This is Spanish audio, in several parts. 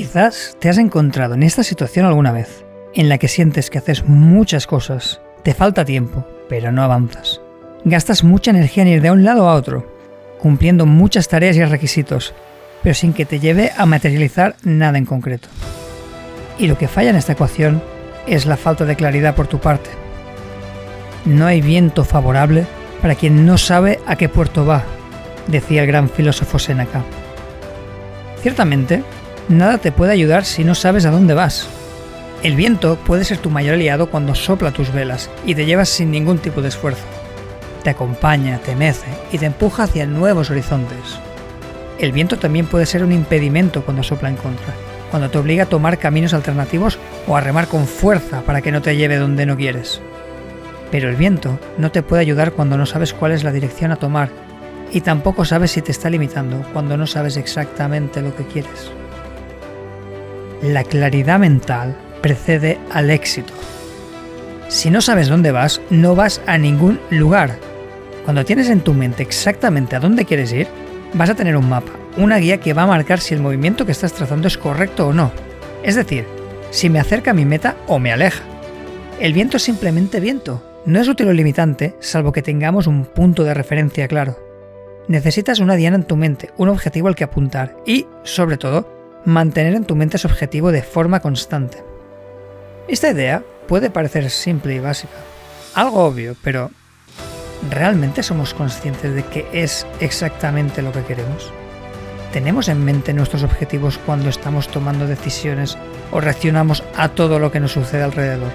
Quizás te has encontrado en esta situación alguna vez, en la que sientes que haces muchas cosas, te falta tiempo, pero no avanzas. Gastas mucha energía en ir de un lado a otro, cumpliendo muchas tareas y requisitos, pero sin que te lleve a materializar nada en concreto. Y lo que falla en esta ecuación es la falta de claridad por tu parte. No hay viento favorable para quien no sabe a qué puerto va, decía el gran filósofo Séneca. Ciertamente, nada te puede ayudar si no sabes a dónde vas. El viento puede ser tu mayor aliado cuando sopla tus velas y te llevas sin ningún tipo de esfuerzo. Te acompaña, te mece y te empuja hacia nuevos horizontes. El viento también puede ser un impedimento cuando sopla en contra, cuando te obliga a tomar caminos alternativos o a remar con fuerza para que no te lleve donde no quieres. Pero el viento no te puede ayudar cuando no sabes cuál es la dirección a tomar y tampoco sabes si te está limitando cuando no sabes exactamente lo que quieres. La claridad mental precede al éxito. Si no sabes dónde vas, no vas a ningún lugar. Cuando tienes en tu mente exactamente a dónde quieres ir, vas a tener un mapa, una guía que va a marcar si el movimiento que estás trazando es correcto o no. Es decir, si me acerca a mi meta o me aleja. El viento es simplemente viento, no es útil o limitante, salvo que tengamos un punto de referencia claro. Necesitas una diana en tu mente, un objetivo al que apuntar y, sobre todo, mantener en tu mente ese objetivo de forma constante. Esta idea puede parecer simple y básica, algo obvio, pero ¿realmente somos conscientes de qué es exactamente lo que queremos? ¿Tenemos en mente nuestros objetivos cuando estamos tomando decisiones o reaccionamos a todo lo que nos sucede alrededor?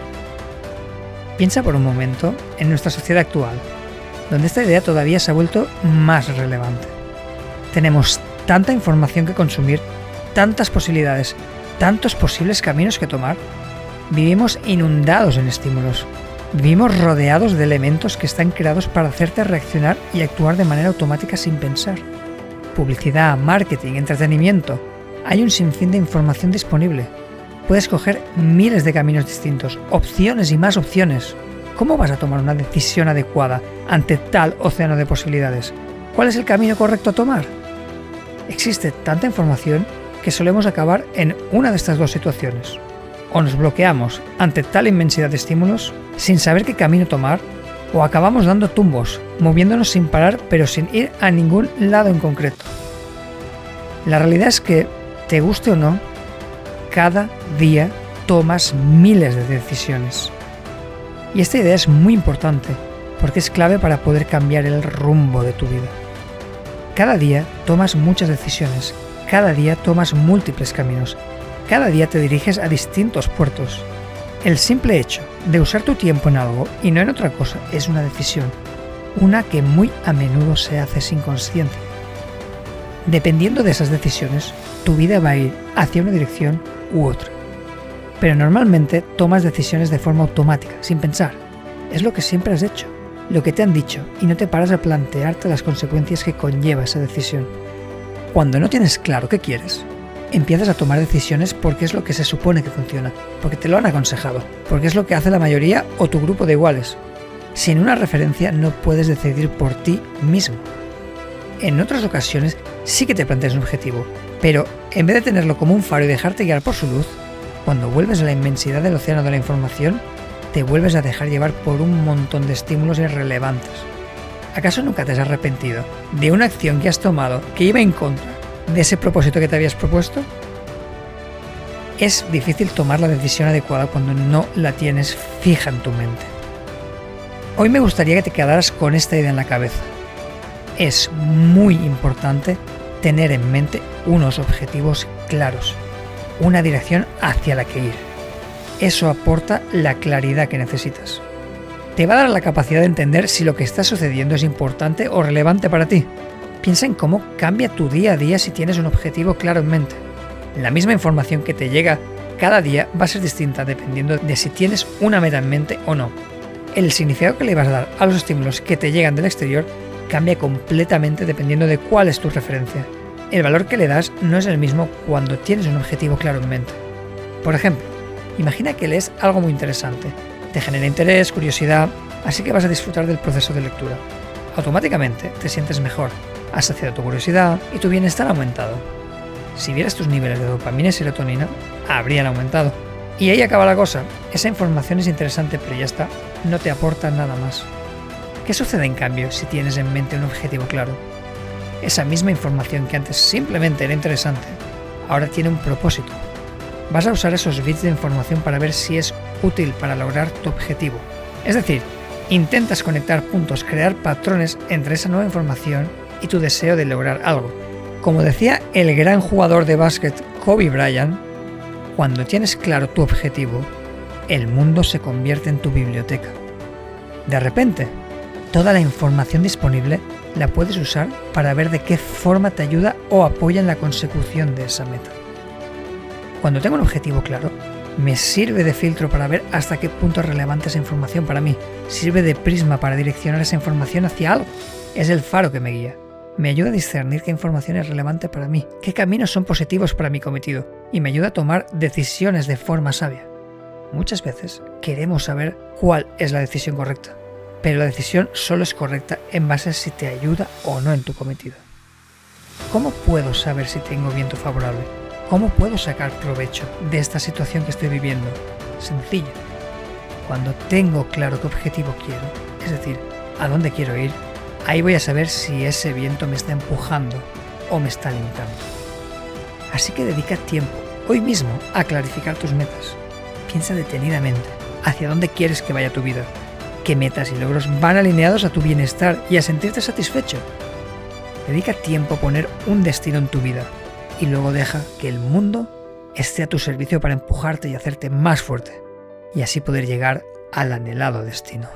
Piensa por un momento en nuestra sociedad actual, donde esta idea todavía se ha vuelto más relevante. Tenemos tanta información que consumir tantas posibilidades, tantos posibles caminos que tomar. Vivimos inundados en estímulos. Vivimos rodeados de elementos que están creados para hacerte reaccionar y actuar de manera automática sin pensar. Publicidad, marketing, entretenimiento. Hay un sinfín de información disponible. Puedes coger miles de caminos distintos, opciones y más opciones. ¿Cómo vas a tomar una decisión adecuada ante tal océano de posibilidades? ¿Cuál es el camino correcto a tomar? Existe tanta información que solemos acabar en una de estas dos situaciones. O nos bloqueamos ante tal inmensidad de estímulos sin saber qué camino tomar, o acabamos dando tumbos, moviéndonos sin parar pero sin ir a ningún lado en concreto. La realidad es que, te guste o no, cada día tomas miles de decisiones. Y esta idea es muy importante porque es clave para poder cambiar el rumbo de tu vida. Cada día tomas muchas decisiones cada día tomas múltiples caminos. Cada día te diriges a distintos puertos. El simple hecho de usar tu tiempo en algo y no en otra cosa es una decisión, una que muy a menudo se hace sin conciencia. Dependiendo de esas decisiones, tu vida va a ir hacia una dirección u otra. Pero normalmente tomas decisiones de forma automática, sin pensar. Es lo que siempre has hecho, lo que te han dicho, y no te paras a plantearte las consecuencias que conlleva esa decisión. Cuando no tienes claro qué quieres, empiezas a tomar decisiones porque es lo que se supone que funciona, porque te lo han aconsejado, porque es lo que hace la mayoría o tu grupo de iguales. Sin una referencia no puedes decidir por ti mismo. En otras ocasiones sí que te planteas un objetivo, pero en vez de tenerlo como un faro y dejarte guiar por su luz, cuando vuelves a la inmensidad del océano de la información, te vuelves a dejar llevar por un montón de estímulos irrelevantes ¿Acaso nunca te has arrepentido de una acción que has tomado que iba en contra de ese propósito que te habías propuesto? Es difícil tomar la decisión adecuada cuando no la tienes fija en tu mente. Hoy me gustaría que te quedaras con esta idea en la cabeza. Es muy importante tener en mente unos objetivos claros, una dirección hacia la que ir. Eso aporta la claridad que necesitas te va a dar la capacidad de entender si lo que está sucediendo es importante o relevante para ti. Piensa en cómo cambia tu día a día si tienes un objetivo claro en mente. La misma información que te llega cada día va a ser distinta dependiendo de si tienes una meta en mente o no. El significado que le vas a dar a los estímulos que te llegan del exterior cambia completamente dependiendo de cuál es tu referencia. El valor que le das no es el mismo cuando tienes un objetivo claro en mente. Por ejemplo, imagina que lees algo muy interesante te genera interés, curiosidad, así que vas a disfrutar del proceso de lectura. Automáticamente te sientes mejor, has saciado tu curiosidad y tu bienestar ha aumentado. Si vieras tus niveles de dopamina y serotonina, habrían aumentado. Y ahí acaba la cosa. Esa información es interesante, pero ya está. No te aporta nada más. ¿Qué sucede en cambio si tienes en mente un objetivo claro? Esa misma información que antes simplemente era interesante, ahora tiene un propósito. Vas a usar esos bits de información para ver si es útil para lograr tu objetivo. Es decir, intentas conectar puntos, crear patrones entre esa nueva información y tu deseo de lograr algo. Como decía el gran jugador de básquet Kobe Bryant, cuando tienes claro tu objetivo, el mundo se convierte en tu biblioteca. De repente, toda la información disponible la puedes usar para ver de qué forma te ayuda o apoya en la consecución de esa meta. Cuando tengo un objetivo claro, me sirve de filtro para ver hasta qué punto es relevante esa información para mí. Sirve de prisma para direccionar esa información hacia algo. Es el faro que me guía me ayuda a discernir qué información es relevante para mí, qué caminos son positivos para mi cometido y me ayuda a tomar decisiones de forma sabia. Muchas veces queremos saber cuál es la decisión correcta, pero la decisión solo es correcta en base a si te ayuda o no en tu cometido. ¿Cómo puedo saber si tengo viento favorable? ¿Cómo puedo sacar provecho de esta situación que estoy viviendo? Sencillo. Cuando tengo claro qué objetivo quiero, es decir, a dónde quiero ir, Ahí voy a saber si ese viento me está empujando o me está limitando. Así que dedica tiempo, hoy mismo, a clarificar tus metas. Piensa detenidamente hacia dónde quieres que vaya tu vida, qué metas y logros van alineados a tu bienestar y a sentirte satisfecho. Dedica tiempo a poner un destino en tu vida y luego deja que el mundo esté a tu servicio para empujarte y hacerte más fuerte y así poder llegar al anhelado destino.